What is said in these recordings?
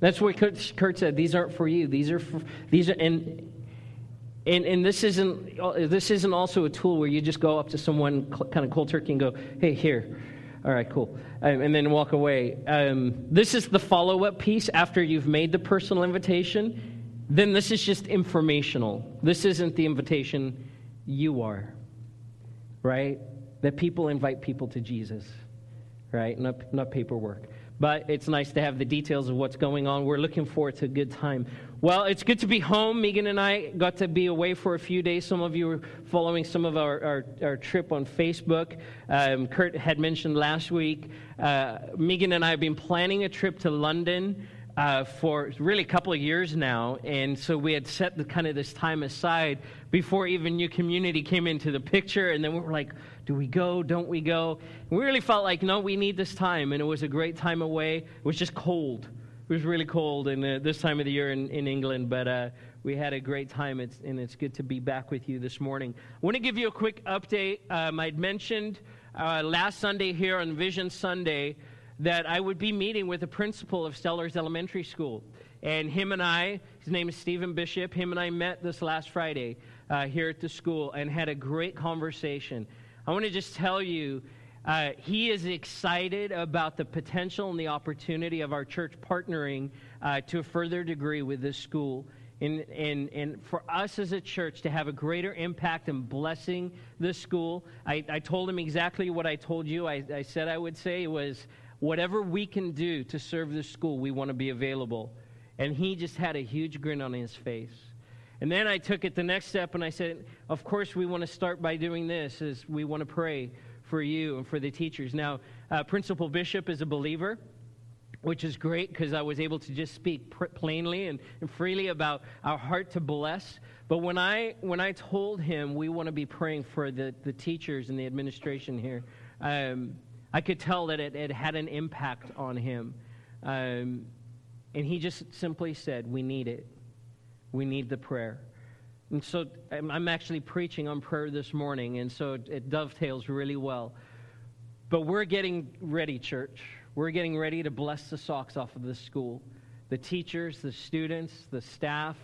That's what Kurt, Kurt said. These aren't for you. These are for, these are and and, and this isn't this isn't also a tool where you just go up to someone kind of cold turkey and go, "Hey, here, all right, cool," um, and then walk away. Um, this is the follow up piece after you've made the personal invitation. Then this is just informational. This isn't the invitation. You are, right? That people invite people to Jesus, right? Not not paperwork but it's nice to have the details of what's going on. We're looking forward to a good time. Well, it's good to be home. Megan and I got to be away for a few days. Some of you were following some of our, our, our trip on Facebook. Um, Kurt had mentioned last week. Uh, Megan and I have been planning a trip to London. Uh, for really a couple of years now, and so we had set the kind of this time aside before even New Community came into the picture, and then we were like, do we go? Don't we go? And we really felt like, no, we need this time. And it was a great time away. It was just cold. It was really cold in uh, this time of the year in, in England, but uh, we had a great time, it's, and it's good to be back with you this morning. I want to give you a quick update. Um, I'd mentioned uh, last Sunday here on Vision Sunday that I would be meeting with the principal of Sellers Elementary School. And him and I, his name is Stephen Bishop, him and I met this last Friday uh, here at the school and had a great conversation. I want to just tell you, uh, he is excited about the potential and the opportunity of our church partnering uh, to a further degree with this school. And, and, and for us as a church to have a greater impact and blessing this school, I, I told him exactly what I told you. I, I said I would say it was whatever we can do to serve this school, we want to be available. And he just had a huge grin on his face. And then I took it the next step and I said, of course, we want to start by doing this, is we want to pray for you and for the teachers. Now, uh, Principal Bishop is a believer, which is great because I was able to just speak pr- plainly and, and freely about our heart to bless. But when I, when I told him we want to be praying for the, the teachers and the administration here, um, I could tell that it, it, had an impact on him. Um, and he just simply said, We need it. We need the prayer. And so I'm actually preaching on prayer this morning, and so it dovetails really well. But we're getting ready, church. We're getting ready to bless the socks off of this school. The teachers, the students, the staff.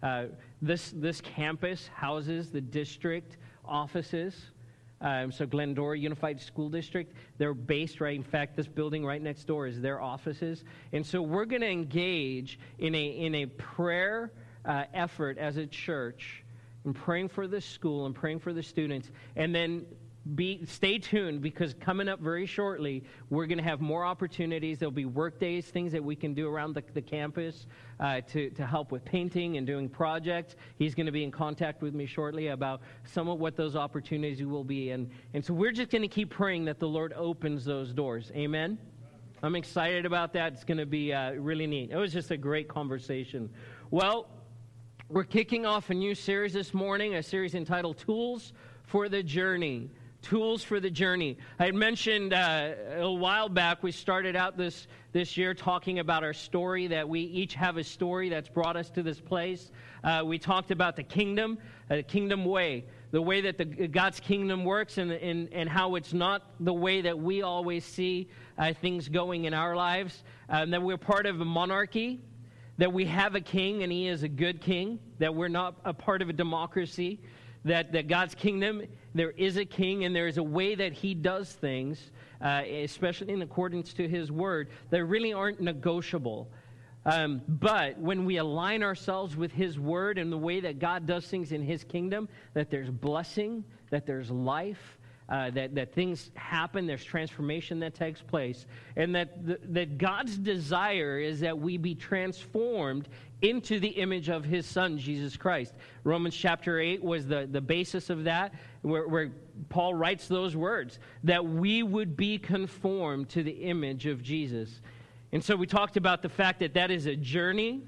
Uh, this, this campus houses the district offices. Um, so Glendora Unified School District, they're based right. In fact, this building right next door is their offices, and so we're going to engage in a in a prayer uh, effort as a church and praying for the school and praying for the students. And then be, stay tuned because coming up very shortly, we're going to have more opportunities. There'll be work days, things that we can do around the, the campus uh, to, to help with painting and doing projects. He's going to be in contact with me shortly about some of what those opportunities will be. And, and so we're just going to keep praying that the Lord opens those doors. Amen? I'm excited about that. It's going to be uh, really neat. It was just a great conversation. Well, we're kicking off a new series this morning, a series entitled Tools for the Journey. Tools for the Journey. I had mentioned uh, a while back, we started out this, this year talking about our story, that we each have a story that's brought us to this place. Uh, we talked about the kingdom, uh, kingdom way, the way that the, God's kingdom works, and, and, and how it's not the way that we always see uh, things going in our lives. Um, that we're part of a monarchy, that we have a king and he is a good king, that we're not a part of a democracy, that, that God's kingdom, there is a king and there is a way that he does things, uh, especially in accordance to his word, that really aren't negotiable. Um, but when we align ourselves with his word and the way that God does things in his kingdom, that there's blessing, that there's life, uh, that, that things happen, there's transformation that takes place, and that, the, that God's desire is that we be transformed into the image of his son, Jesus Christ. Romans chapter 8 was the, the basis of that, where, where Paul writes those words that we would be conformed to the image of Jesus. And so we talked about the fact that that is a journey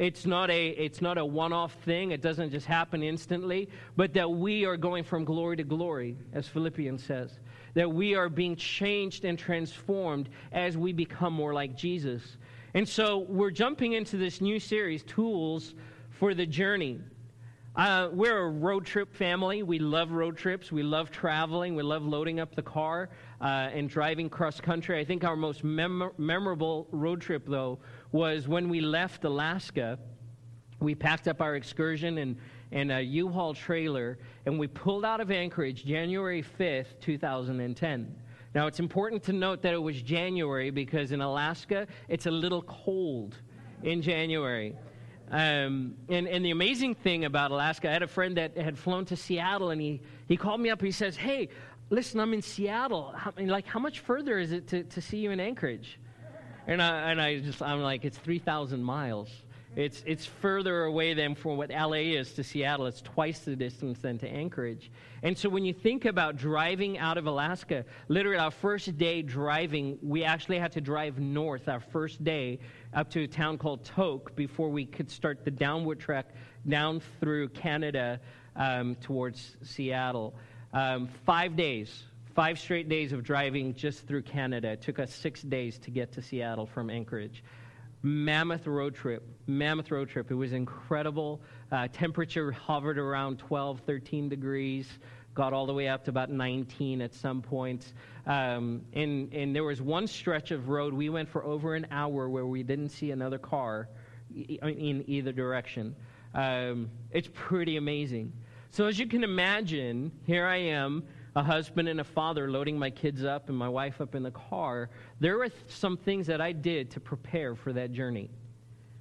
it's not a, it's not a one off thing, it doesn't just happen instantly, but that we are going from glory to glory, as Philippians says. That we are being changed and transformed as we become more like Jesus. And so we're jumping into this new series, Tools for the Journey. Uh, we're a road trip family. We love road trips. We love traveling. We love loading up the car uh, and driving cross country. I think our most mem- memorable road trip, though, was when we left Alaska, we packed up our excursion and, and a U-Haul trailer, and we pulled out of Anchorage January 5th, 2010. Now, it's important to note that it was January because in Alaska, it's a little cold in January. Um, and, and the amazing thing about Alaska, I had a friend that had flown to Seattle, and he, he called me up. He says, Hey, listen, I'm in Seattle. How, like, how much further is it to, to see you in Anchorage? And I, and I just, I'm like, it's 3,000 miles. It's, it's further away than from what LA is to Seattle. It's twice the distance than to Anchorage. And so when you think about driving out of Alaska, literally our first day driving, we actually had to drive north our first day up to a town called Tok before we could start the downward trek down through Canada um, towards Seattle. Um, five days, five straight days of driving just through Canada. It took us six days to get to Seattle from Anchorage mammoth road trip. Mammoth road trip. It was incredible. Uh, temperature hovered around 12, 13 degrees. Got all the way up to about 19 at some points. Um, and, and there was one stretch of road we went for over an hour where we didn't see another car in either direction. Um, it's pretty amazing. So, as you can imagine, here I am a husband and a father loading my kids up and my wife up in the car, there were some things that I did to prepare for that journey.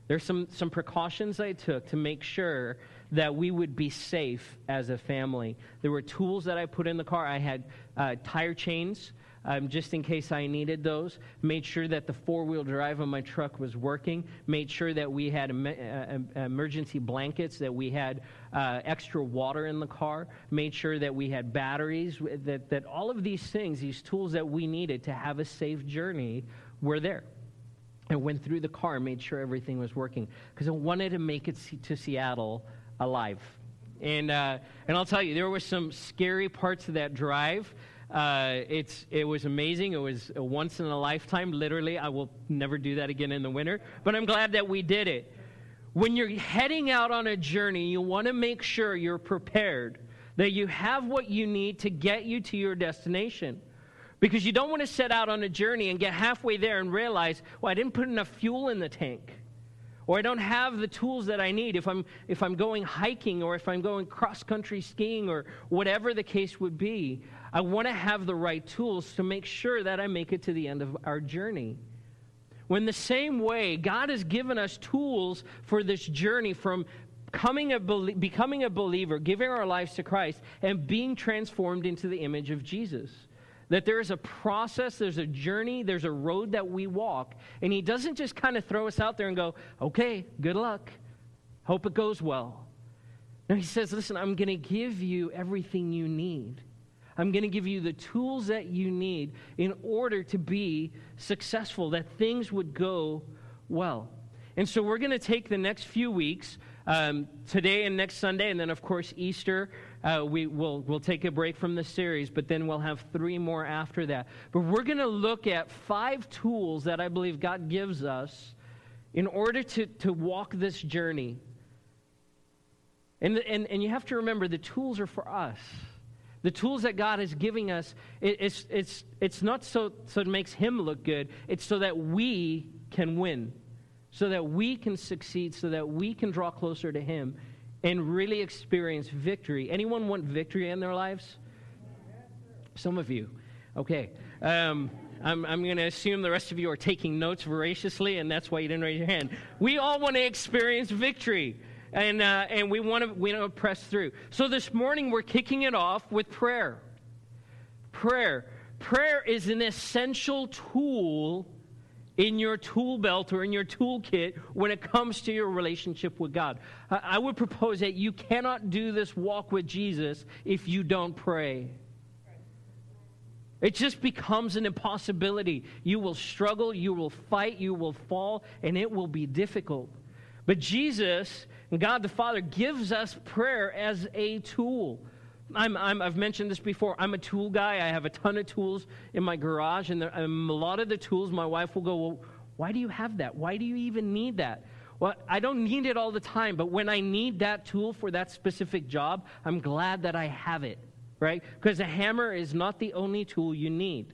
There's some, some precautions I took to make sure that we would be safe as a family. There were tools that I put in the car. I had uh, tire chains um, just in case I needed those. Made sure that the four wheel drive on my truck was working. Made sure that we had em- uh, emergency blankets, that we had uh, extra water in the car. Made sure that we had batteries, that, that all of these things, these tools that we needed to have a safe journey, were there. I went through the car, made sure everything was working because I wanted to make it to Seattle alive. And, uh, and I'll tell you, there were some scary parts of that drive. Uh, it's, it was amazing. It was a once in a lifetime, literally. I will never do that again in the winter, but I'm glad that we did it. When you're heading out on a journey, you want to make sure you're prepared, that you have what you need to get you to your destination. Because you don't want to set out on a journey and get halfway there and realize, well, I didn't put enough fuel in the tank or I don't have the tools that I need if I'm, if I'm going hiking or if I'm going cross country skiing or whatever the case would be. I want to have the right tools to make sure that I make it to the end of our journey. When the same way, God has given us tools for this journey from coming a, becoming a believer, giving our lives to Christ, and being transformed into the image of Jesus. That there is a process, there's a journey, there's a road that we walk. And He doesn't just kind of throw us out there and go, okay, good luck. Hope it goes well. No, He says, listen, I'm going to give you everything you need. I'm going to give you the tools that you need in order to be successful, that things would go well. And so we're going to take the next few weeks, um, today and next Sunday, and then, of course, Easter. Uh, we will we'll take a break from the series, but then we'll have three more after that. But we're going to look at five tools that I believe God gives us in order to, to walk this journey. And, and, and you have to remember the tools are for us. The tools that God is giving us, it, it's, it's, it's not so, so it makes Him look good, it's so that we can win, so that we can succeed, so that we can draw closer to Him and really experience victory. Anyone want victory in their lives? Some of you. Okay. Um, I'm, I'm going to assume the rest of you are taking notes voraciously, and that's why you didn't raise your hand. We all want to experience victory and, uh, and we want to we want to press through. So this morning we're kicking it off with prayer. Prayer. Prayer is an essential tool in your tool belt or in your toolkit when it comes to your relationship with God. I would propose that you cannot do this walk with Jesus if you don't pray. It just becomes an impossibility. You will struggle, you will fight, you will fall, and it will be difficult. But Jesus and God the Father gives us prayer as a tool. I'm, i have mentioned this before. I'm a tool guy. I have a ton of tools in my garage, and, there, and a lot of the tools, my wife will go, Well, why do you have that? Why do you even need that? Well, I don't need it all the time, but when I need that tool for that specific job, I'm glad that I have it, right? Because a hammer is not the only tool you need.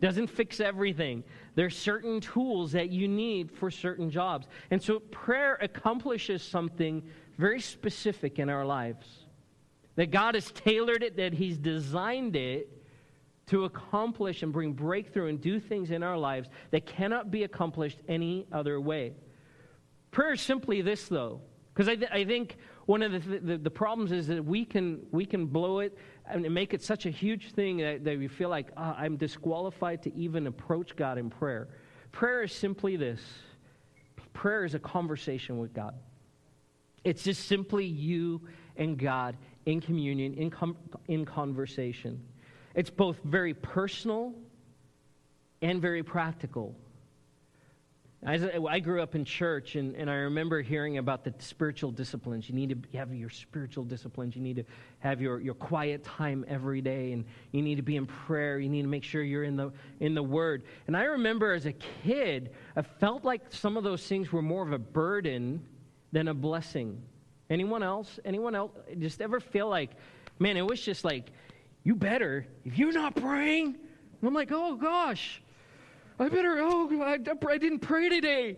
Doesn't fix everything. There's certain tools that you need for certain jobs. And so prayer accomplishes something very specific in our lives. That God has tailored it, that He's designed it to accomplish and bring breakthrough and do things in our lives that cannot be accomplished any other way. Prayer is simply this, though, because I, th- I think one of the, th- the, the, problems is that we can, we can blow it and make it such a huge thing that, that we feel like oh, I'm disqualified to even approach God in prayer. Prayer is simply this prayer is a conversation with God. It's just simply you and God in communion, in, com- in conversation. It's both very personal and very practical. I grew up in church, and, and I remember hearing about the spiritual disciplines. You need to have your spiritual disciplines. You need to have your, your quiet time every day, and you need to be in prayer. You need to make sure you're in the, in the Word. And I remember as a kid, I felt like some of those things were more of a burden than a blessing. Anyone else? Anyone else just ever feel like, man, it was just like, you better, if you're not praying, and I'm like, oh gosh, I better, oh, I, I didn't pray today.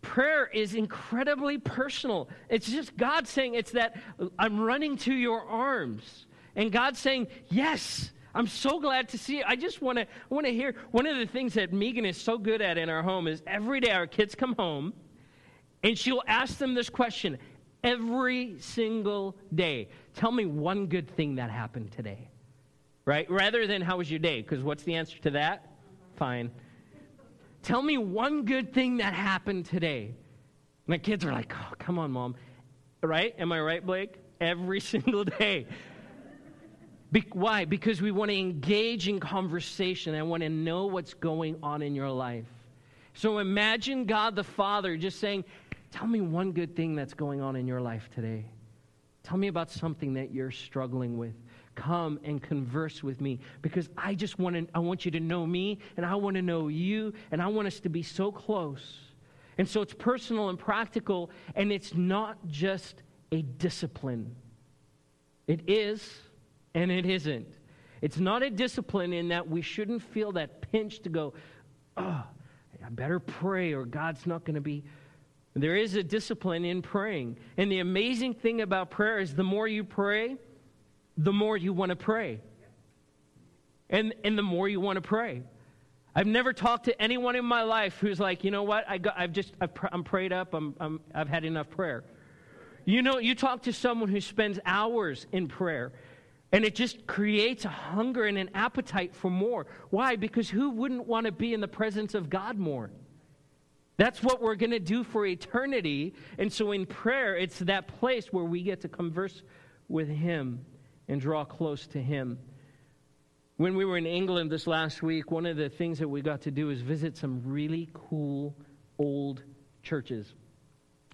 Prayer is incredibly personal. It's just God saying, it's that uh, I'm running to your arms. And God saying, yes, I'm so glad to see you. I just want to want to hear. One of the things that Megan is so good at in our home is every day our kids come home, and she'll ask them this question every single day. Tell me one good thing that happened today, right? Rather than how was your day? Because what's the answer to that? Fine. Tell me one good thing that happened today. My kids are like, oh, come on, mom. Right? Am I right, Blake? Every single day. Be- why? Because we want to engage in conversation. I want to know what's going on in your life. So imagine God the Father just saying, Tell me one good thing that's going on in your life today. Tell me about something that you're struggling with come and converse with me because I just want to I want you to know me and I want to know you and I want us to be so close. And so it's personal and practical and it's not just a discipline. It is and it isn't. It's not a discipline in that we shouldn't feel that pinch to go, oh, I better pray or God's not going to be. There is a discipline in praying. And the amazing thing about prayer is the more you pray, the more you want to pray. And, and the more you want to pray. I've never talked to anyone in my life who's like, you know what, I I've just, I've, I'm prayed up, I'm, I'm, I've had enough prayer. You know, you talk to someone who spends hours in prayer, and it just creates a hunger and an appetite for more. Why? Because who wouldn't want to be in the presence of God more? That's what we're going to do for eternity. And so in prayer, it's that place where we get to converse with Him and draw close to Him. When we were in England this last week, one of the things that we got to do is visit some really cool old churches.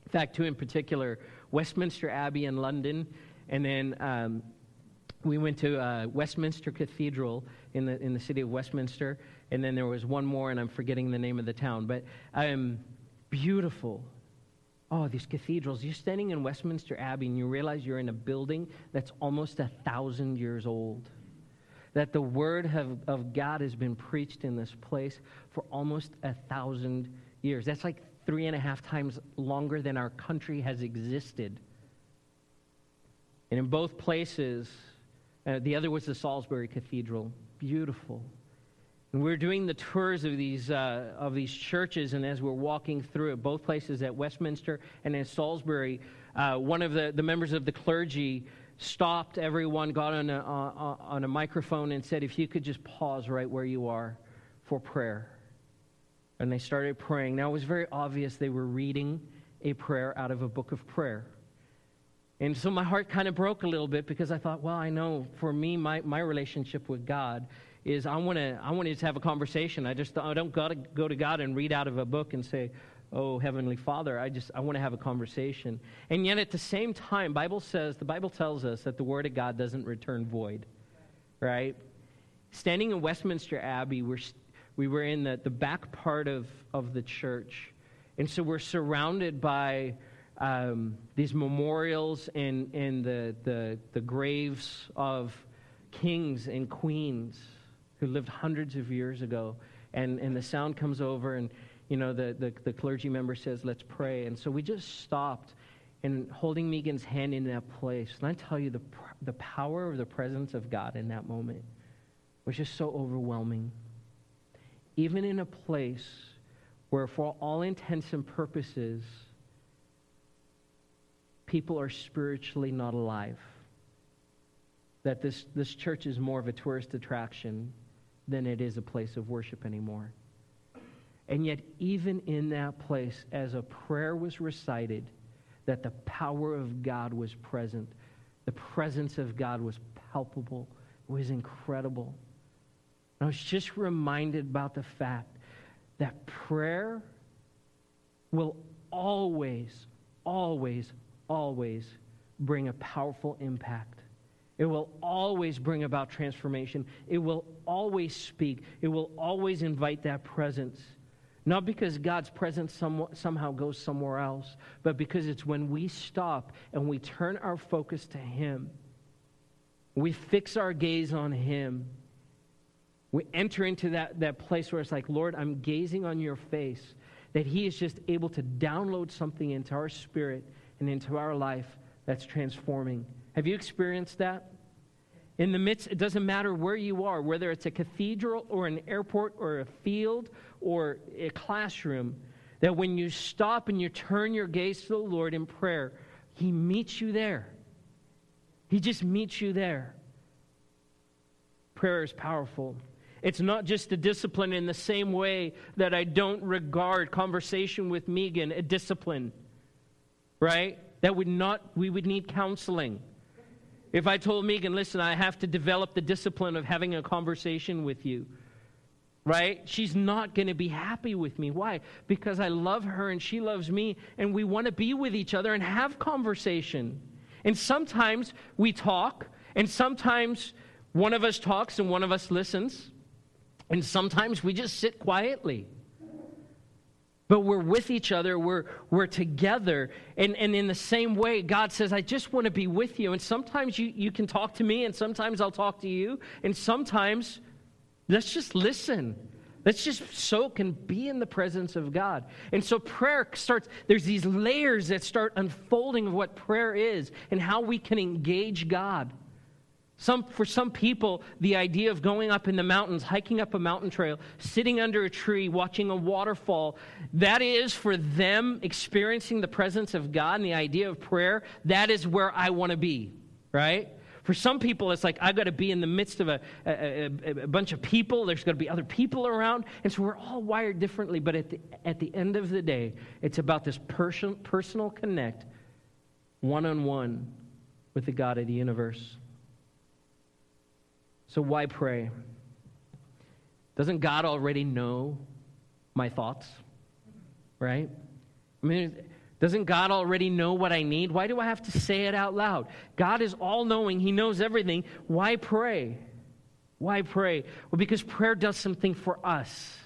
In fact, two in particular Westminster Abbey in London, and then um, we went to uh, Westminster Cathedral in the, in the city of Westminster, and then there was one more, and I'm forgetting the name of the town, but um, beautiful Oh, these cathedrals. You're standing in Westminster Abbey and you realize you're in a building that's almost a thousand years old. That the word of, of God has been preached in this place for almost a thousand years. That's like three and a half times longer than our country has existed. And in both places, uh, the other was the Salisbury Cathedral. Beautiful. And we're doing the tours of these, uh, of these churches, and as we're walking through both places at Westminster and in Salisbury, uh, one of the, the members of the clergy stopped everyone, got on a, uh, on a microphone, and said, If you could just pause right where you are for prayer. And they started praying. Now, it was very obvious they were reading a prayer out of a book of prayer. And so my heart kind of broke a little bit because I thought, well, I know for me, my, my relationship with God is I want to I want to just have a conversation. I just I don't got to go to God and read out of a book and say, "Oh, heavenly Father." I just I want to have a conversation. And yet at the same time, Bible says the Bible tells us that the word of God doesn't return void. Right? Standing in Westminster Abbey, we're we were in the, the back part of, of the church. And so we're surrounded by um, these memorials and, and the, the, the graves of kings and queens who lived hundreds of years ago. and, and the sound comes over, and you know the, the, the clergy member says, Let's pray. And so we just stopped and holding Megan's hand in that place. And I tell you, the, the power of the presence of God in that moment was just so overwhelming. Even in a place where, for all intents and purposes, people are spiritually not alive. That this, this church is more of a tourist attraction than it is a place of worship anymore. And yet, even in that place, as a prayer was recited, that the power of God was present, the presence of God was palpable, it was incredible. I was just reminded about the fact that prayer will always, always, always bring a powerful impact. It will always bring about transformation. It will always speak. It will always invite that presence. Not because God's presence some, somehow goes somewhere else, but because it's when we stop and we turn our focus to Him, we fix our gaze on Him, we enter into that, that place where it's like, Lord, I'm gazing on your face, that He is just able to download something into our spirit and into our life that's transforming. Have you experienced that? In the midst, it doesn't matter where you are, whether it's a cathedral or an airport or a field or a classroom, that when you stop and you turn your gaze to the Lord in prayer, He meets you there. He just meets you there. Prayer is powerful. It's not just a discipline in the same way that I don't regard conversation with Megan a discipline, right? That would not, we would need counseling. If I told Megan, listen, I have to develop the discipline of having a conversation with you, right? She's not going to be happy with me. Why? Because I love her and she loves me, and we want to be with each other and have conversation. And sometimes we talk, and sometimes one of us talks and one of us listens, and sometimes we just sit quietly but we're with each other, we're, we're together. And, and in the same way, God says, I just want to be with you. And sometimes you, you can talk to me, and sometimes I'll talk to you. And sometimes, let's just listen. Let's just soak and be in the presence of God. And so prayer starts, there's these layers that start unfolding of what prayer is and how we can engage God. Some, for some people, the idea of going up in the mountains, hiking up a mountain trail, sitting under a tree, watching a waterfall, that is for them experiencing the presence of God and the idea of prayer, that is where I want to be, right? For some people, it's like I've got to be in the midst of a, a, a, a bunch of people. There's got to be other people around. And so we're all wired differently. But at the, at the end of the day, it's about this person, personal connect, one on one with the God of the universe. So why pray? Doesn't God already know my thoughts? Right? I mean, doesn't God already know what I need? Why do I have to say it out loud? God is all knowing, He knows everything. Why pray? Why pray? Well, because prayer does something for us.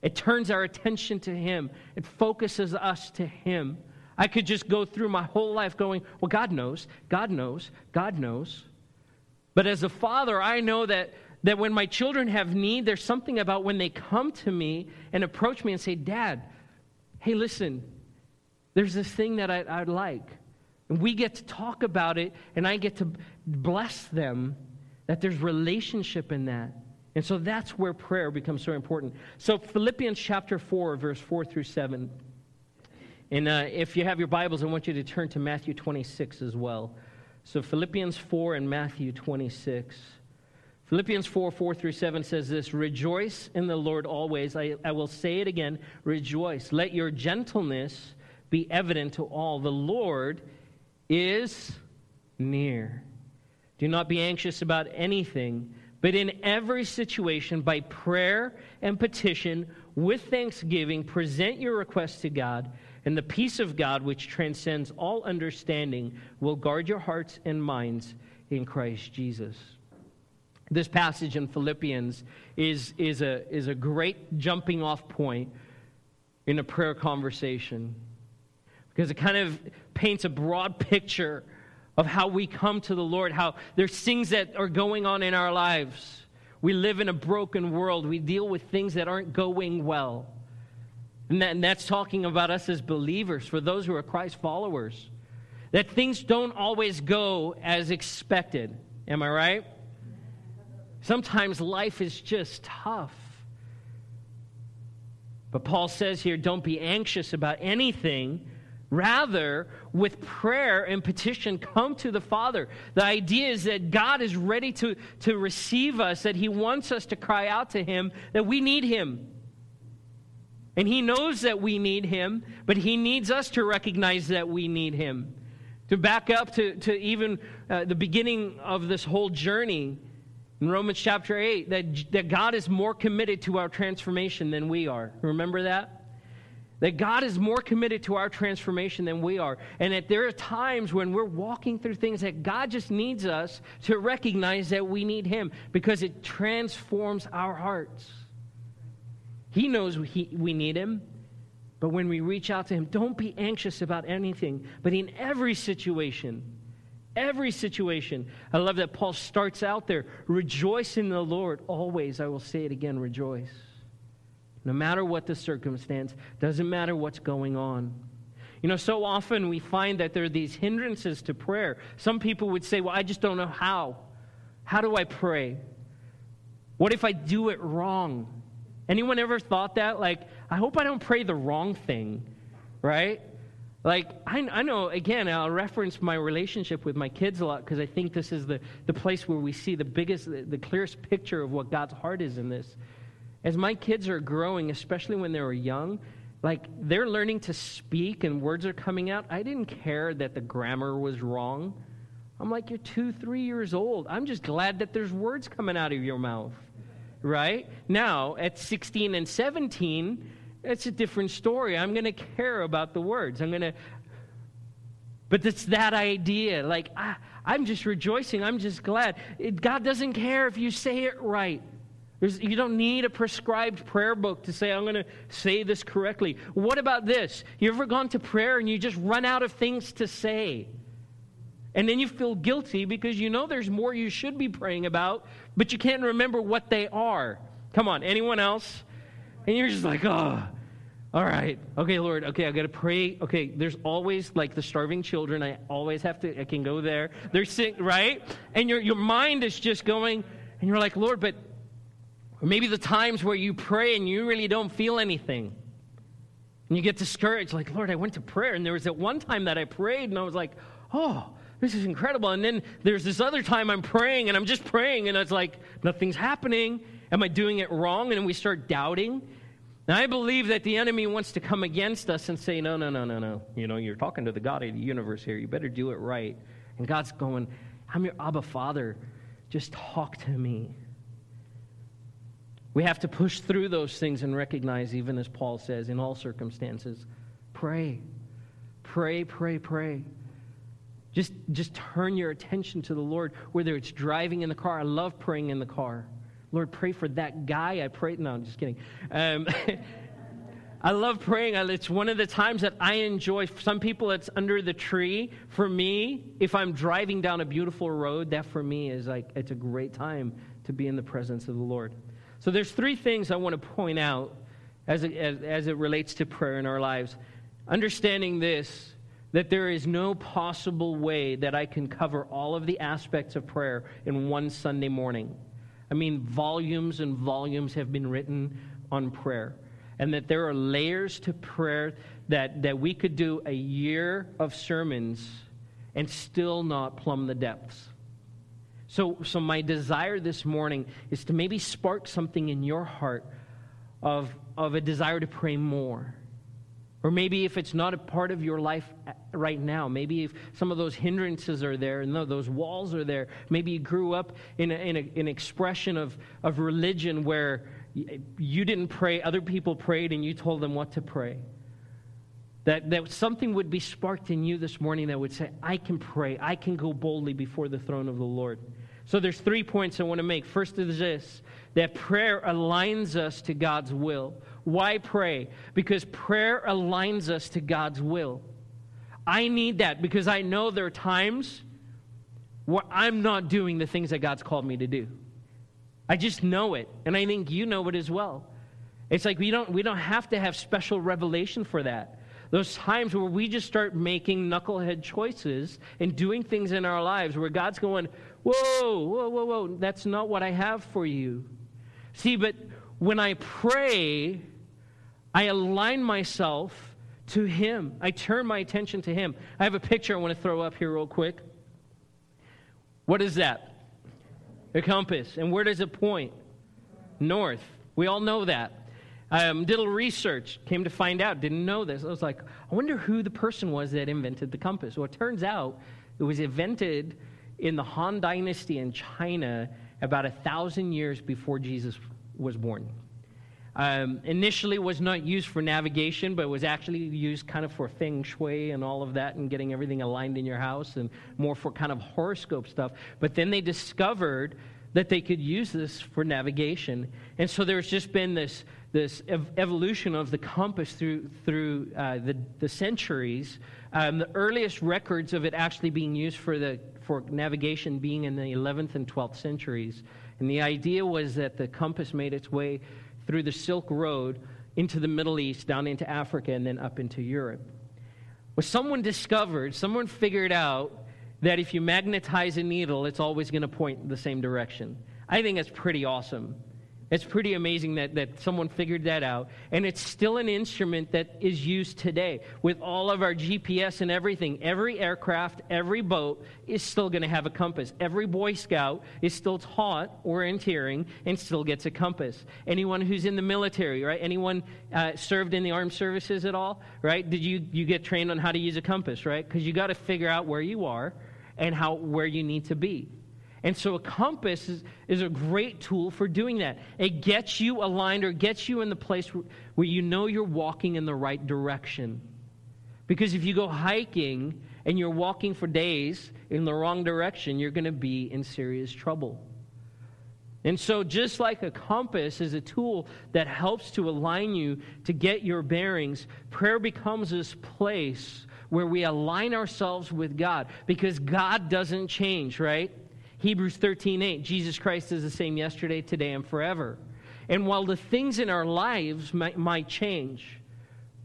It turns our attention to Him, it focuses us to Him. I could just go through my whole life going, Well, God knows, God knows, God knows. But as a father, I know that, that when my children have need, there's something about when they come to me and approach me and say, Dad, hey, listen, there's this thing that I, I'd like. And we get to talk about it, and I get to bless them that there's relationship in that. And so that's where prayer becomes so important. So, Philippians chapter 4, verse 4 through 7. And uh, if you have your Bibles, I want you to turn to Matthew 26 as well. So Philippians 4 and Matthew 26. Philippians 4 4 through 7 says this Rejoice in the Lord always. I, I will say it again rejoice. Let your gentleness be evident to all. The Lord is near. Do not be anxious about anything, but in every situation, by prayer and petition, with thanksgiving, present your requests to God and the peace of God, which transcends all understanding, will guard your hearts and minds in Christ Jesus. This passage in Philippians is, is, a, is a great jumping off point in a prayer conversation because it kind of paints a broad picture of how we come to the Lord, how there's things that are going on in our lives We live in a broken world. We deal with things that aren't going well. And, that, and that's talking about us as believers, for those who are Christ followers. That things don't always go as expected. Am I right? Sometimes life is just tough. But Paul says here don't be anxious about anything. Rather, with prayer and petition, come to the Father. The idea is that God is ready to, to receive us, that He wants us to cry out to Him, that we need Him. And He knows that we need Him, but He needs us to recognize that we need Him. To back up to, to even uh, the beginning of this whole journey in Romans chapter 8, that, that God is more committed to our transformation than we are. Remember that? That God is more committed to our transformation than we are. And that there are times when we're walking through things that God just needs us to recognize that we need Him because it transforms our hearts. He knows we, we need Him. But when we reach out to Him, don't be anxious about anything, but in every situation, every situation. I love that Paul starts out there rejoice in the Lord always. I will say it again rejoice. No matter what the circumstance, doesn't matter what's going on. You know, so often we find that there are these hindrances to prayer. Some people would say, Well, I just don't know how. How do I pray? What if I do it wrong? Anyone ever thought that? Like, I hope I don't pray the wrong thing, right? Like, I, I know, again, I'll reference my relationship with my kids a lot because I think this is the, the place where we see the biggest, the, the clearest picture of what God's heart is in this. As my kids are growing, especially when they were young, like they're learning to speak and words are coming out. I didn't care that the grammar was wrong. I'm like, you're two, three years old. I'm just glad that there's words coming out of your mouth right? Now, at 16 and 17, it's a different story. I'm going to care about the words. I'm going to. But it's that idea. Like, I'm just rejoicing. I'm just glad. It, God doesn't care if you say it right. There's, you don't need a prescribed prayer book to say, I'm going to say this correctly. What about this? You ever gone to prayer and you just run out of things to say? And then you feel guilty because you know there's more you should be praying about, but you can't remember what they are. Come on, anyone else? And you're just like, oh, all right. Okay, Lord. Okay, I got to pray. Okay, there's always like the starving children. I always have to, I can go there. They're sick, right? And your, your mind is just going, and you're like, Lord, but maybe the times where you pray and you really don't feel anything. And you get discouraged, like, Lord, I went to prayer, and there was that one time that I prayed, and I was like, oh, this is incredible. And then there's this other time I'm praying and I'm just praying and it's like, nothing's happening. Am I doing it wrong? And we start doubting. Now, I believe that the enemy wants to come against us and say, no, no, no, no, no. You know, you're talking to the God of the universe here. You better do it right. And God's going, I'm your Abba Father. Just talk to me. We have to push through those things and recognize, even as Paul says, in all circumstances, pray. Pray, pray, pray. Just, just turn your attention to the Lord, whether it's driving in the car. I love praying in the car. Lord, pray for that guy. I pray. No, I'm just kidding. Um, I love praying. It's one of the times that I enjoy. Some people, it's under the tree. For me, if I'm driving down a beautiful road, that for me is like, it's a great time to be in the presence of the Lord. So there's three things I want to point out as it, as, as it relates to prayer in our lives. Understanding this, that there is no possible way that I can cover all of the aspects of prayer in one Sunday morning. I mean, volumes and volumes have been written on prayer, and that there are layers to prayer that, that we could do a year of sermons and still not plumb the depths. So, so my desire this morning is to maybe spark something in your heart of, of a desire to pray more or maybe if it's not a part of your life right now, maybe if some of those hindrances are there and those walls are there, maybe you grew up in, a, in a, an expression of, of religion where you didn't pray, other people prayed, and you told them what to pray. That, that something would be sparked in you this morning that would say, I can pray, I can go boldly before the throne of the Lord. So there's three points I want to make. First is this that prayer aligns us to God's will. Why pray? Because prayer aligns us to God's will. I need that because I know there are times where I'm not doing the things that God's called me to do. I just know it, and I think you know it as well. It's like we don't, we don't have to have special revelation for that. Those times where we just start making knucklehead choices and doing things in our lives where God's going, Whoa, whoa, whoa, whoa, that's not what I have for you. See, but when I pray, I align myself to Him. I turn my attention to Him. I have a picture I want to throw up here, real quick. What is that? A compass. And where does it point? North. We all know that. Um, did a little research, came to find out, didn't know this. I was like, I wonder who the person was that invented the compass. Well, it turns out it was invented in the Han Dynasty in China about a thousand years before Jesus was born. Um, initially was not used for navigation, but was actually used kind of for feng shui and all of that and getting everything aligned in your house and more for kind of horoscope stuff. But then they discovered that they could use this for navigation. And so there's just been this this ev- evolution of the compass through, through uh, the, the centuries. Um, the earliest records of it actually being used for, the, for navigation being in the 11th and 12th centuries. And the idea was that the compass made its way through the Silk Road into the Middle East, down into Africa, and then up into Europe. Well, someone discovered, someone figured out that if you magnetize a needle, it's always going to point the same direction. I think that's pretty awesome. It's pretty amazing that, that someone figured that out. And it's still an instrument that is used today. With all of our GPS and everything, every aircraft, every boat is still going to have a compass. Every Boy Scout is still taught orienteering and still gets a compass. Anyone who's in the military, right? Anyone uh, served in the armed services at all, right? Did you, you get trained on how to use a compass, right? Because you got to figure out where you are and how, where you need to be. And so a compass is, is a great tool for doing that. It gets you aligned or gets you in the place where, where you know you're walking in the right direction. Because if you go hiking and you're walking for days in the wrong direction, you're going to be in serious trouble. And so, just like a compass is a tool that helps to align you to get your bearings, prayer becomes this place where we align ourselves with God because God doesn't change, right? Hebrews 13 8, Jesus Christ is the same yesterday, today, and forever. And while the things in our lives might, might change,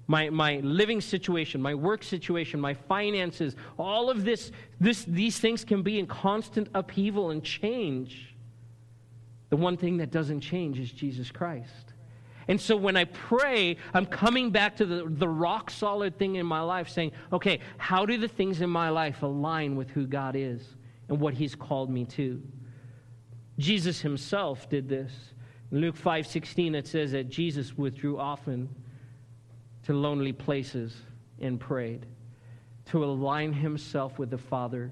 my, my living situation, my work situation, my finances, all of this, this, these things can be in constant upheaval and change. The one thing that doesn't change is Jesus Christ. And so when I pray, I'm coming back to the, the rock solid thing in my life, saying, okay, how do the things in my life align with who God is? And what he's called me to. Jesus himself did this. In Luke 5:16 it says that Jesus withdrew often to lonely places and prayed to align himself with the Father.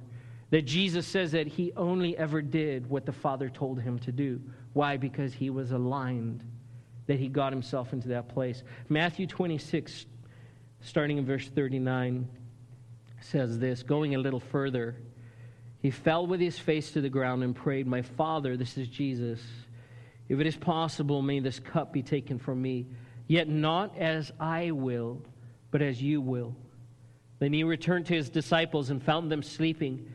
That Jesus says that he only ever did what the Father told him to do. Why? Because he was aligned, that he got himself into that place. Matthew 26, starting in verse 39, says this, going a little further. He fell with his face to the ground and prayed, My Father, this is Jesus, if it is possible, may this cup be taken from me, yet not as I will, but as you will. Then he returned to his disciples and found them sleeping.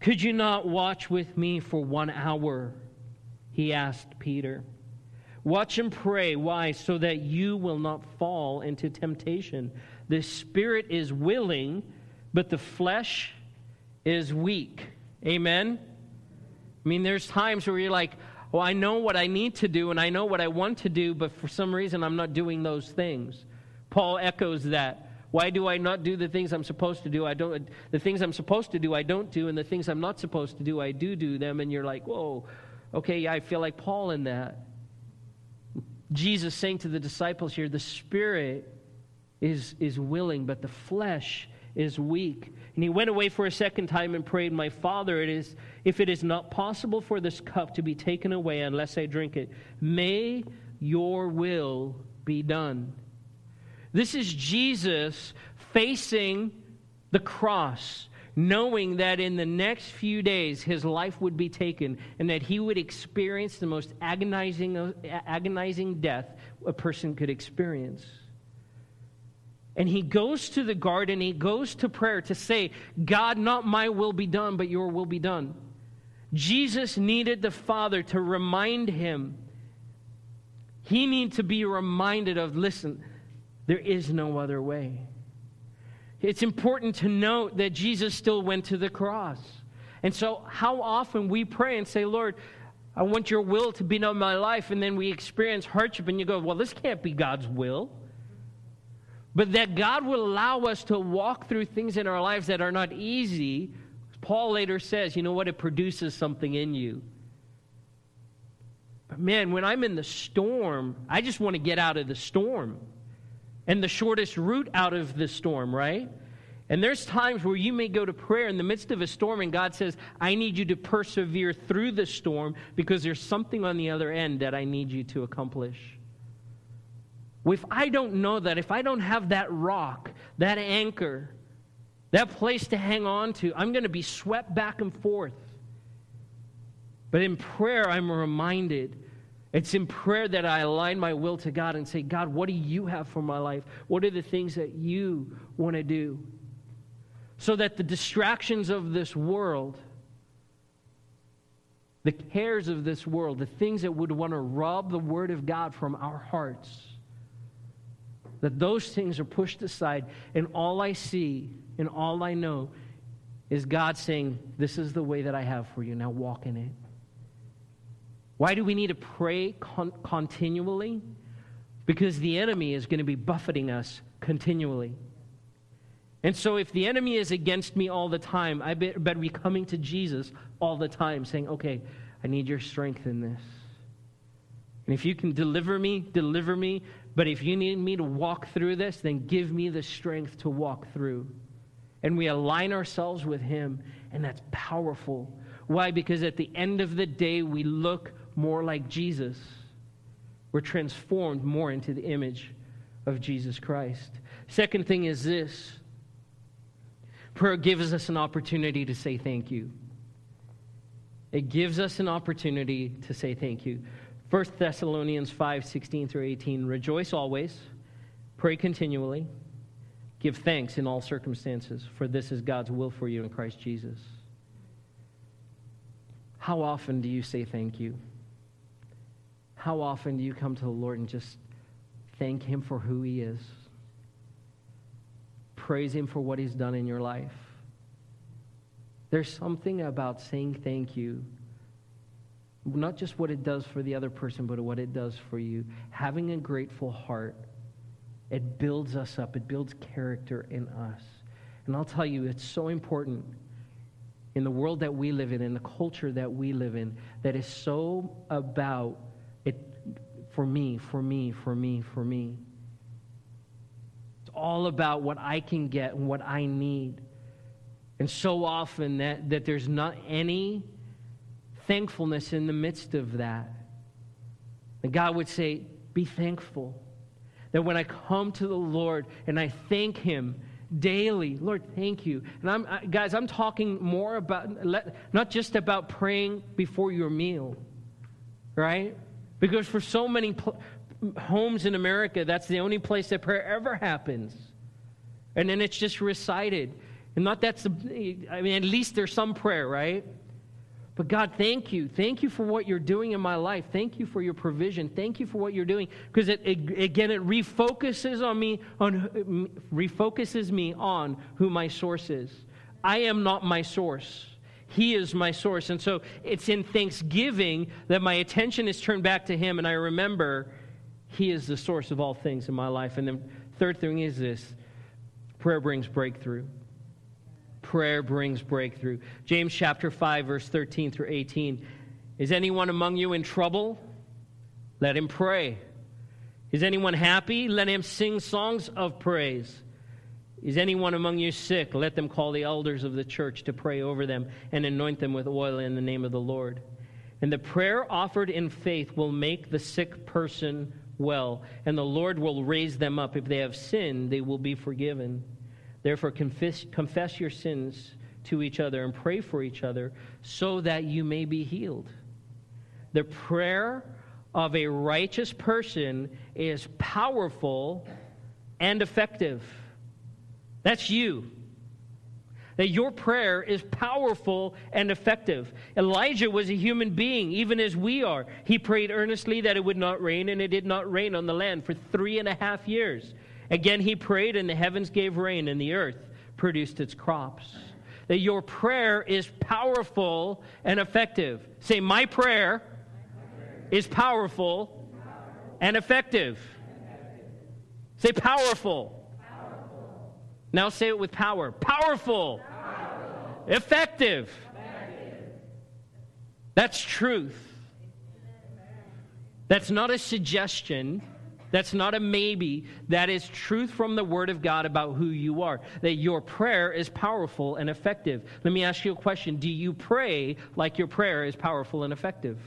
Could you not watch with me for one hour? He asked Peter. Watch and pray. Why? So that you will not fall into temptation. The spirit is willing, but the flesh is weak. Amen? I mean, there's times where you're like, well, I know what I need to do and I know what I want to do, but for some reason I'm not doing those things. Paul echoes that. Why do I not do the things I'm supposed to do? I don't the things I'm supposed to do I don't do and the things I'm not supposed to do I do do them and you're like, "Whoa. Okay, yeah, I feel like Paul in that." Jesus saying to the disciples here, the spirit is is willing, but the flesh is weak. And he went away for a second time and prayed, My Father, it is, if it is not possible for this cup to be taken away unless I drink it, may your will be done. This is Jesus facing the cross, knowing that in the next few days his life would be taken and that he would experience the most agonizing, agonizing death a person could experience. And he goes to the garden, he goes to prayer to say, God, not my will be done, but your will be done. Jesus needed the Father to remind him. He needed to be reminded of listen, there is no other way. It's important to note that Jesus still went to the cross. And so, how often we pray and say, Lord, I want your will to be done in my life, and then we experience hardship, and you go, Well, this can't be God's will. But that God will allow us to walk through things in our lives that are not easy. Paul later says, You know what? It produces something in you. But man, when I'm in the storm, I just want to get out of the storm. And the shortest route out of the storm, right? And there's times where you may go to prayer in the midst of a storm, and God says, I need you to persevere through the storm because there's something on the other end that I need you to accomplish. If I don't know that, if I don't have that rock, that anchor, that place to hang on to, I'm going to be swept back and forth. But in prayer, I'm reminded. It's in prayer that I align my will to God and say, God, what do you have for my life? What are the things that you want to do? so that the distractions of this world, the cares of this world, the things that would want to rob the Word of God from our hearts, that those things are pushed aside, and all I see and all I know is God saying, This is the way that I have for you. Now walk in it. Why do we need to pray con- continually? Because the enemy is going to be buffeting us continually. And so, if the enemy is against me all the time, I better be coming to Jesus all the time, saying, Okay, I need your strength in this. And if you can deliver me, deliver me. But if you need me to walk through this, then give me the strength to walk through. And we align ourselves with Him, and that's powerful. Why? Because at the end of the day, we look more like Jesus. We're transformed more into the image of Jesus Christ. Second thing is this Prayer gives us an opportunity to say thank you. It gives us an opportunity to say thank you. 1 Thessalonians 5 16 through 18. Rejoice always, pray continually, give thanks in all circumstances, for this is God's will for you in Christ Jesus. How often do you say thank you? How often do you come to the Lord and just thank Him for who He is? praise Him for what He's done in your life. There's something about saying thank you, not just what it does for the other person, but what it does for you. Having a grateful heart, it builds us up, it builds character in us. And I'll tell you, it's so important in the world that we live in, in the culture that we live in, that is so about it for me, for me, for me, for me It's all about what I can get and what I need. And so often that, that there's not any thankfulness in the midst of that. And God would say, Be thankful. That when I come to the Lord and I thank Him daily, Lord, thank you. And I'm, I, guys, I'm talking more about, not just about praying before your meal, right? Because for so many homes in America, that's the only place that prayer ever happens. And then it's just recited. And not that's, I mean, at least there's some prayer, right? But God, thank you. Thank you for what you're doing in my life. Thank you for your provision. Thank you for what you're doing. Because it, it, again, it refocuses on me, on refocuses me on who my source is. I am not my source. He is my source. And so it's in thanksgiving that my attention is turned back to Him, and I remember he is the source of all things in my life. And then, third thing is this prayer brings breakthrough. Prayer brings breakthrough. James chapter 5, verse 13 through 18. Is anyone among you in trouble? Let him pray. Is anyone happy? Let him sing songs of praise. Is anyone among you sick? Let them call the elders of the church to pray over them and anoint them with oil in the name of the Lord. And the prayer offered in faith will make the sick person well, and the Lord will raise them up. If they have sinned, they will be forgiven. Therefore, confess, confess your sins to each other and pray for each other so that you may be healed. The prayer of a righteous person is powerful and effective. That's you. that your prayer is powerful and effective. Elijah was a human being, even as we are. He prayed earnestly that it would not rain, and it did not rain on the land for three and a half years. Again, he prayed, and the heavens gave rain, and the earth produced its crops. That your prayer is powerful and effective. Say, My prayer is powerful and effective. Say, powerful. Now say it with power. Powerful. Powerful. Effective. Effective. That's truth. That's not a suggestion. That's not a maybe. That is truth from the Word of God about who you are. That your prayer is powerful and effective. Let me ask you a question Do you pray like your prayer is powerful and effective?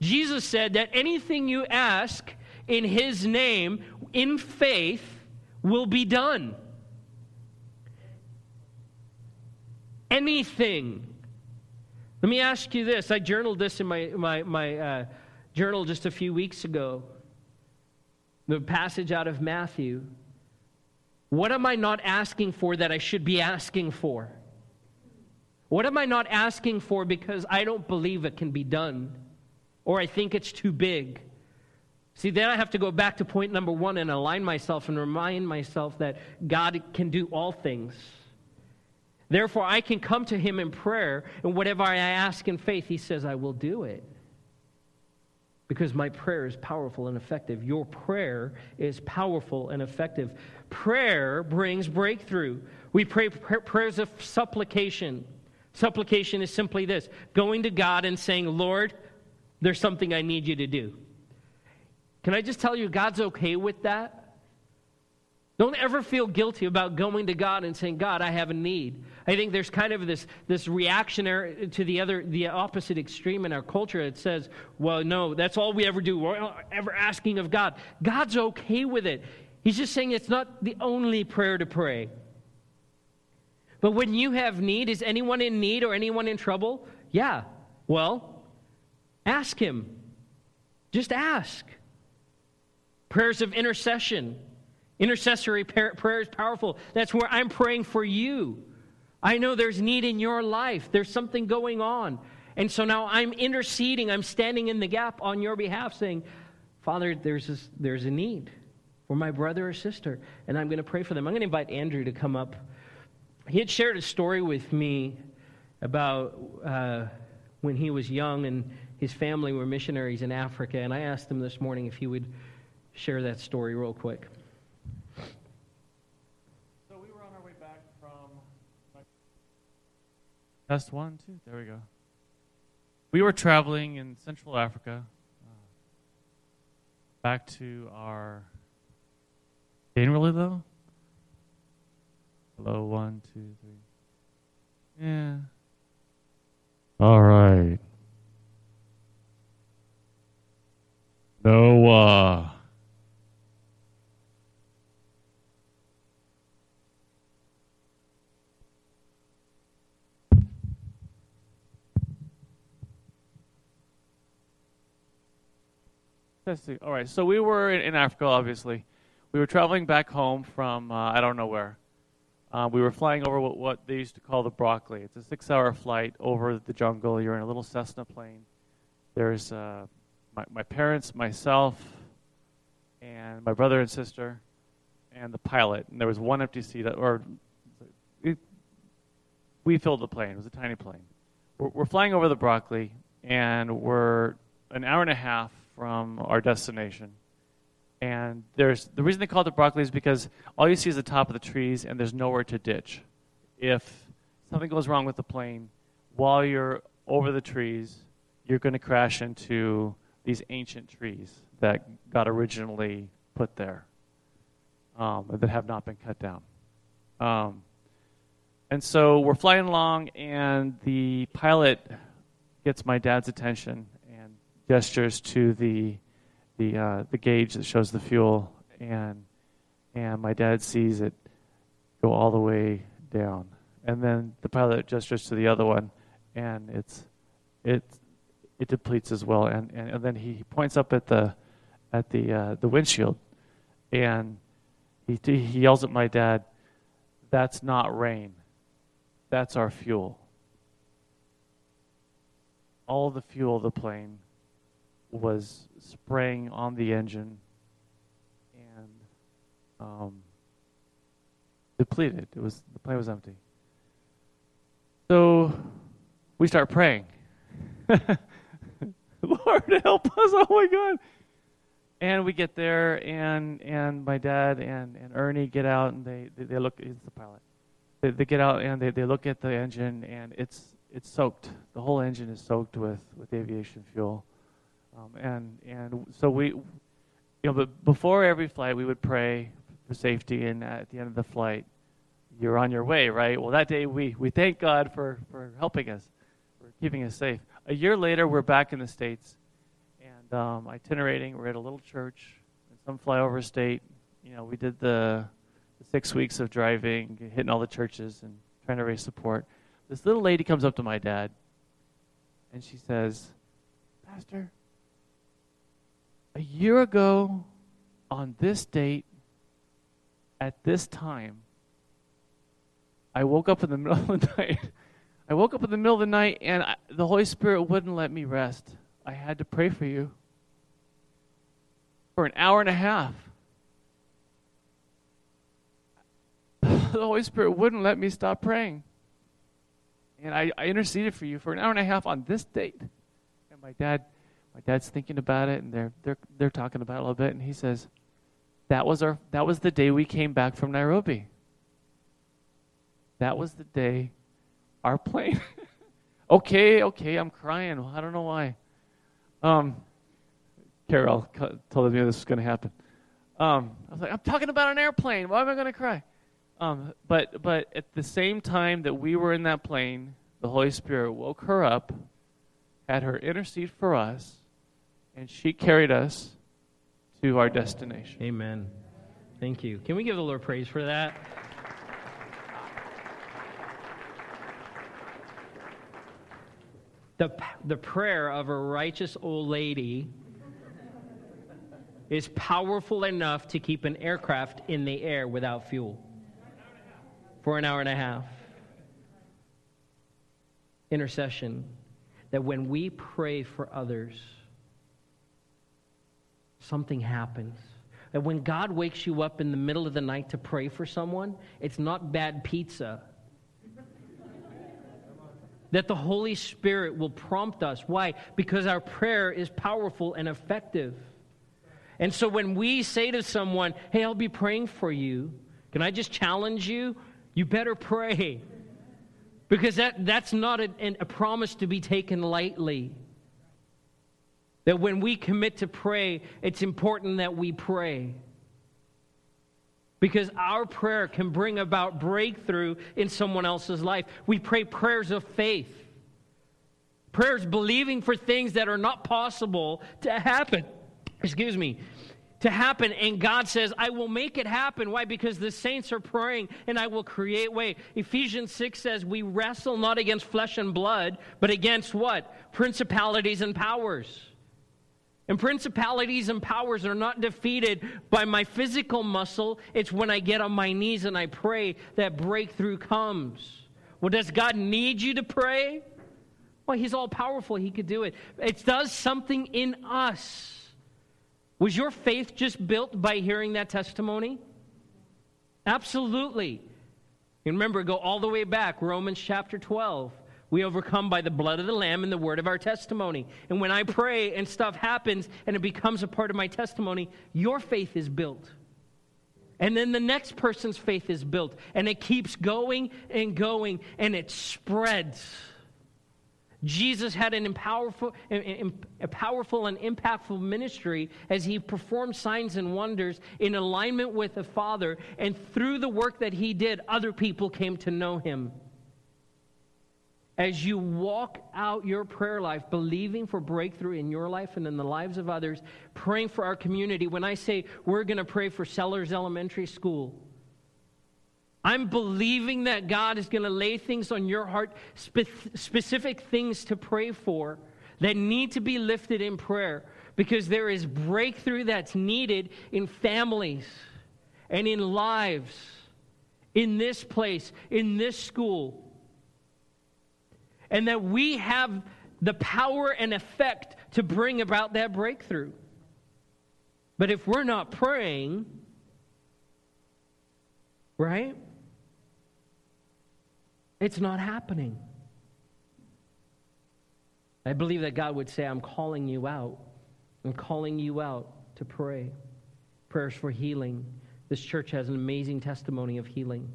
Jesus said that anything you ask in His name in faith will be done. anything. Let me ask you this. I journaled this in my, my, my uh, journal just a few weeks ago. The passage out of Matthew. What am I not asking for that I should be asking for? What am I not asking for because I don't believe it can be done or I think it's too big? See, then I have to go back to point number one and align myself and remind myself that God can do all things. Therefore, I can come to him in prayer, and whatever I ask in faith, he says, I will do it. Because my prayer is powerful and effective. Your prayer is powerful and effective. Prayer brings breakthrough. We pray prayers of supplication. Supplication is simply this going to God and saying, Lord, there's something I need you to do. Can I just tell you, God's okay with that? Don't ever feel guilty about going to God and saying, God, I have a need. I think there's kind of this, this reactionary to the other, the opposite extreme in our culture. It says, well, no, that's all we ever do. We're ever asking of God. God's okay with it. He's just saying it's not the only prayer to pray. But when you have need, is anyone in need or anyone in trouble? Yeah. Well, ask Him. Just ask. Prayers of intercession. Intercessory prayer is powerful. That's where I'm praying for you. I know there's need in your life, there's something going on. And so now I'm interceding, I'm standing in the gap on your behalf, saying, Father, there's, this, there's a need for my brother or sister, and I'm going to pray for them. I'm going to invite Andrew to come up. He had shared a story with me about uh, when he was young and his family were missionaries in Africa, and I asked him this morning if he would share that story real quick. Test one, two. There we go. We were traveling in Central Africa uh, back to our. Didn't really though. Hello, one, two, three. Yeah. All right. All right. So we were in, in, Africa, obviously. We were traveling back home from uh, I don't know where. Uh, we were flying over what, what, they used to call the broccoli. It's a six-hour flight over the jungle. You're in a little Cessna plane. There's uh, my, my parents, myself, and my brother and sister, and the pilot. And there was one empty seat, or it, we filled the plane. It was a tiny plane. We're, we're flying over the broccoli, and we're an hour and a half from our destination. And there's the reason they call it the broccoli is because all you see is the top of the trees, and there's nowhere to ditch. If something goes wrong with the plane while you're over the trees, you're going to crash into these ancient trees that got originally put there um, that have not been cut down. Um, and so we're flying along, and the pilot gets my dad's attention, gestures to the the uh, the gauge that shows the fuel, and and my dad sees it go all the way down, and then the pilot gestures to the other one, and it's it it depletes as well, and, and, and then he points up at the at the uh, the windshield, and he he yells at my dad, "That's not rain." that's our fuel. All the fuel of the plane was spraying on the engine and um, depleted. It was the plane was empty. So we start praying. Lord help us! Oh my God! And we get there, and and my dad and, and Ernie get out, and they they, they look. He's the pilot. They, they get out and they, they look at the engine, and it's it's soaked. The whole engine is soaked with with aviation fuel, um, and and so we, you know, but before every flight, we would pray for safety, and at the end of the flight, you're on your way, right? Well, that day we we thank God for for helping us, for keeping us safe. A year later, we're back in the states and um, itinerating. We're at a little church in some flyover state. You know, we did the, the six weeks of driving, hitting all the churches and trying to raise support. This little lady comes up to my dad and she says, Pastor, a year ago on this date, at this time, I woke up in the middle of the night. I woke up in the middle of the night and I, the Holy Spirit wouldn't let me rest. I had to pray for you for an hour and a half. the Holy Spirit wouldn't let me stop praying. And I, I interceded for you for an hour and a half on this date. And my dad, my dad's thinking about it, and they're they're they're talking about it a little bit, and he says, "That was our that was the day we came back from Nairobi. That was the day our plane." okay, okay, I'm crying. I don't know why. Um, Carol told me this was going to happen. Um, I was like, I'm talking about an airplane. Why am I going to cry? Um, but but at the same time that we were in that plane, the Holy Spirit woke her up, had her intercede for us, and she carried us to our destination. Amen. Thank you. Can we give the Lord praise for that? The, the prayer of a righteous old lady is powerful enough to keep an aircraft in the air without fuel for an hour and a half. Intercession. That when we pray for others, something happens. That when God wakes you up in the middle of the night to pray for someone, it's not bad pizza. that the Holy Spirit will prompt us. Why? Because our prayer is powerful and effective. And so when we say to someone, hey, I'll be praying for you, can I just challenge you? You better pray. Because that, that's not a, a promise to be taken lightly. That when we commit to pray, it's important that we pray. Because our prayer can bring about breakthrough in someone else's life. We pray prayers of faith, prayers believing for things that are not possible to happen excuse me, to happen. And God says, I will make it happen. Why? Because the saints are praying and I will create way. Ephesians 6 says, We wrestle not against flesh and blood, but against what? Principalities and powers. And principalities and powers are not defeated by my physical muscle. It's when I get on my knees and I pray that breakthrough comes. Well, does God need you to pray? Well, He's all powerful. He could do it. It does something in us was your faith just built by hearing that testimony? Absolutely. You remember, go all the way back, Romans chapter 12. We overcome by the blood of the Lamb and the word of our testimony. And when I pray and stuff happens and it becomes a part of my testimony, your faith is built. And then the next person's faith is built. And it keeps going and going and it spreads. Jesus had an powerful, a powerful and impactful ministry as he performed signs and wonders in alignment with the Father. And through the work that he did, other people came to know him. As you walk out your prayer life, believing for breakthrough in your life and in the lives of others, praying for our community. When I say we're going to pray for Sellers Elementary School, I'm believing that God is going to lay things on your heart, spe- specific things to pray for that need to be lifted in prayer because there is breakthrough that's needed in families and in lives, in this place, in this school. And that we have the power and effect to bring about that breakthrough. But if we're not praying, right? It's not happening. I believe that God would say, I'm calling you out. I'm calling you out to pray. Prayers for healing. This church has an amazing testimony of healing.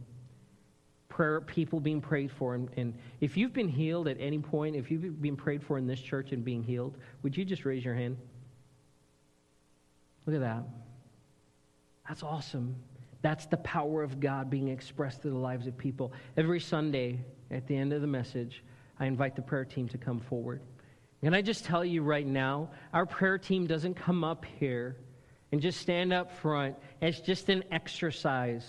Prayer, people being prayed for. And, and if you've been healed at any point, if you've been prayed for in this church and being healed, would you just raise your hand? Look at that. That's awesome. That's the power of God being expressed through the lives of people. Every Sunday, at the end of the message, I invite the prayer team to come forward. Can I just tell you right now, our prayer team doesn't come up here and just stand up front as just an exercise.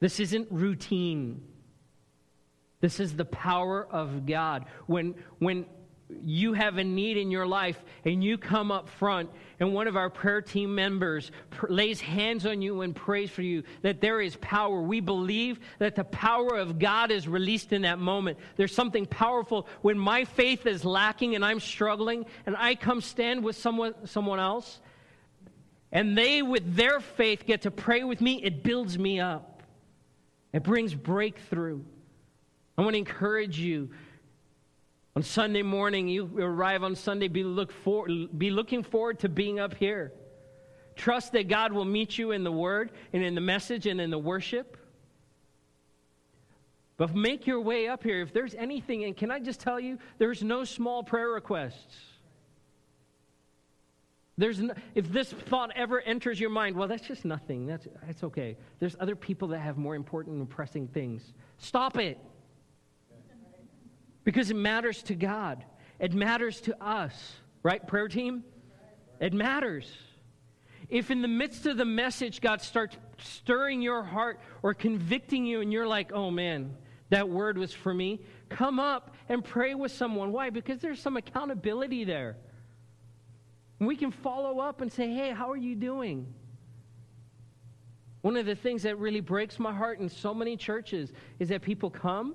This isn't routine. This is the power of God. When, when you have a need in your life and you come up front and one of our prayer team members pr- lays hands on you and prays for you that there is power we believe that the power of god is released in that moment there's something powerful when my faith is lacking and i'm struggling and i come stand with someone someone else and they with their faith get to pray with me it builds me up it brings breakthrough i want to encourage you on Sunday morning, you arrive on Sunday, be, look for, be looking forward to being up here. Trust that God will meet you in the Word and in the message and in the worship. But make your way up here. If there's anything, and can I just tell you, there's no small prayer requests. There's no, if this thought ever enters your mind, well, that's just nothing. That's, that's okay. There's other people that have more important and pressing things. Stop it because it matters to God. It matters to us, right, prayer team? It matters. If in the midst of the message God starts stirring your heart or convicting you and you're like, oh man, that word was for me, come up and pray with someone. Why? Because there's some accountability there. We can follow up and say, hey, how are you doing? One of the things that really breaks my heart in so many churches is that people come,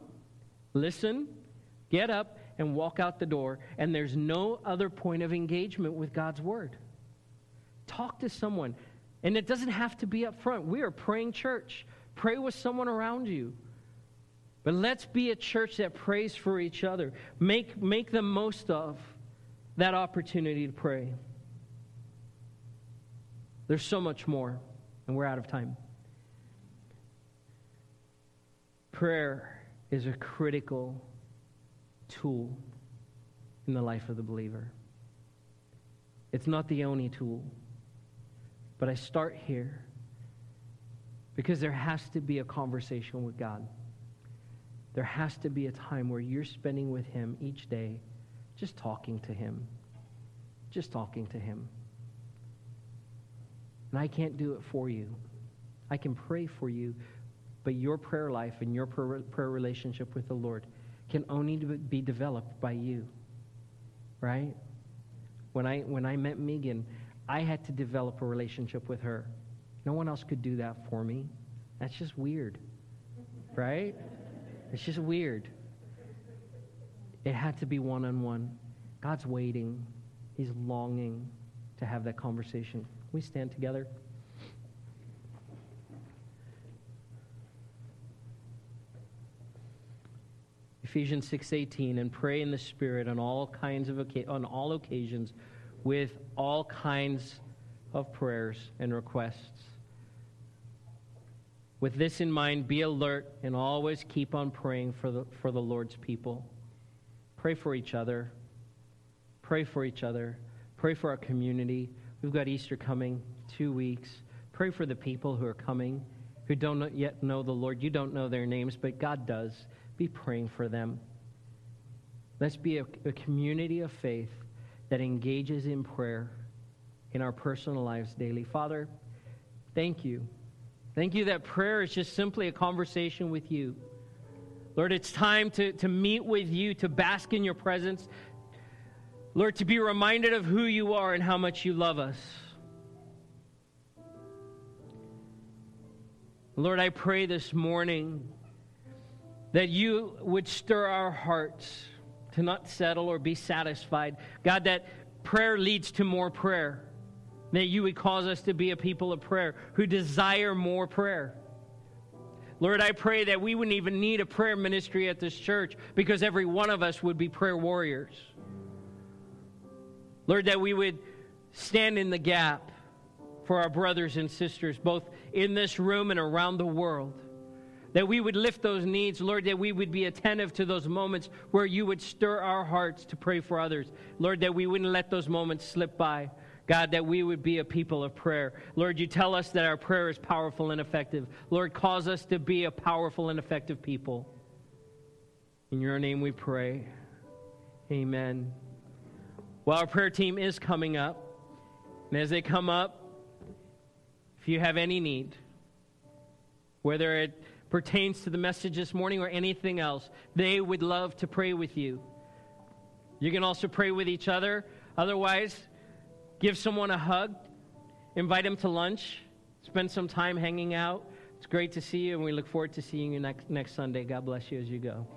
listen, get up and walk out the door, and there's no other point of engagement with God's Word. Talk to someone. And it doesn't have to be up front. We are praying church. Pray with someone around you. But let's be a church that prays for each other. Make, make the most of that opportunity to pray. There's so much more, and we're out of time. Prayer is a critical tool in the life of the believer. It's not the only tool. But I start here because there has to be a conversation with God. There has to be a time where you're spending with Him each day, just talking to Him. Just talking to Him. And I can't do it for you. I can pray for you, but your prayer life and your prayer relationship with the Lord can only be developed by you. Right? When I, when I met Megan, I had to develop a relationship with her. No one else could do that for me. That's just weird. Right? It's just weird. It had to be one on one. God's waiting, He's longing to have that conversation. We stand together? Ephesians 6:18 and pray in the spirit on all kinds of on all occasions with all kinds of prayers and requests. With this in mind, be alert and always keep on praying for the, for the Lord's people. Pray for each other. Pray for each other. Pray for our community. We've got Easter coming, two weeks. Pray for the people who are coming, who don't yet know the Lord. You don't know their names, but God does be praying for them. Let's be a, a community of faith that engages in prayer in our personal lives daily. Father, thank you. Thank you that prayer is just simply a conversation with you. Lord, it's time to, to meet with you, to bask in your presence. Lord, to be reminded of who you are and how much you love us. Lord, I pray this morning that you would stir our hearts to not settle or be satisfied. God, that prayer leads to more prayer. That you would cause us to be a people of prayer who desire more prayer. Lord, I pray that we wouldn't even need a prayer ministry at this church because every one of us would be prayer warriors. Lord, that we would stand in the gap for our brothers and sisters, both in this room and around the world. That we would lift those needs, Lord, that we would be attentive to those moments where you would stir our hearts to pray for others. Lord, that we wouldn't let those moments slip by. God, that we would be a people of prayer. Lord, you tell us that our prayer is powerful and effective. Lord, cause us to be a powerful and effective people. In your name we pray. Amen. Well, our prayer team is coming up. And as they come up, if you have any need, whether it pertains to the message this morning or anything else, they would love to pray with you. You can also pray with each other. Otherwise, give someone a hug, invite them to lunch, spend some time hanging out. It's great to see you, and we look forward to seeing you next, next Sunday. God bless you as you go.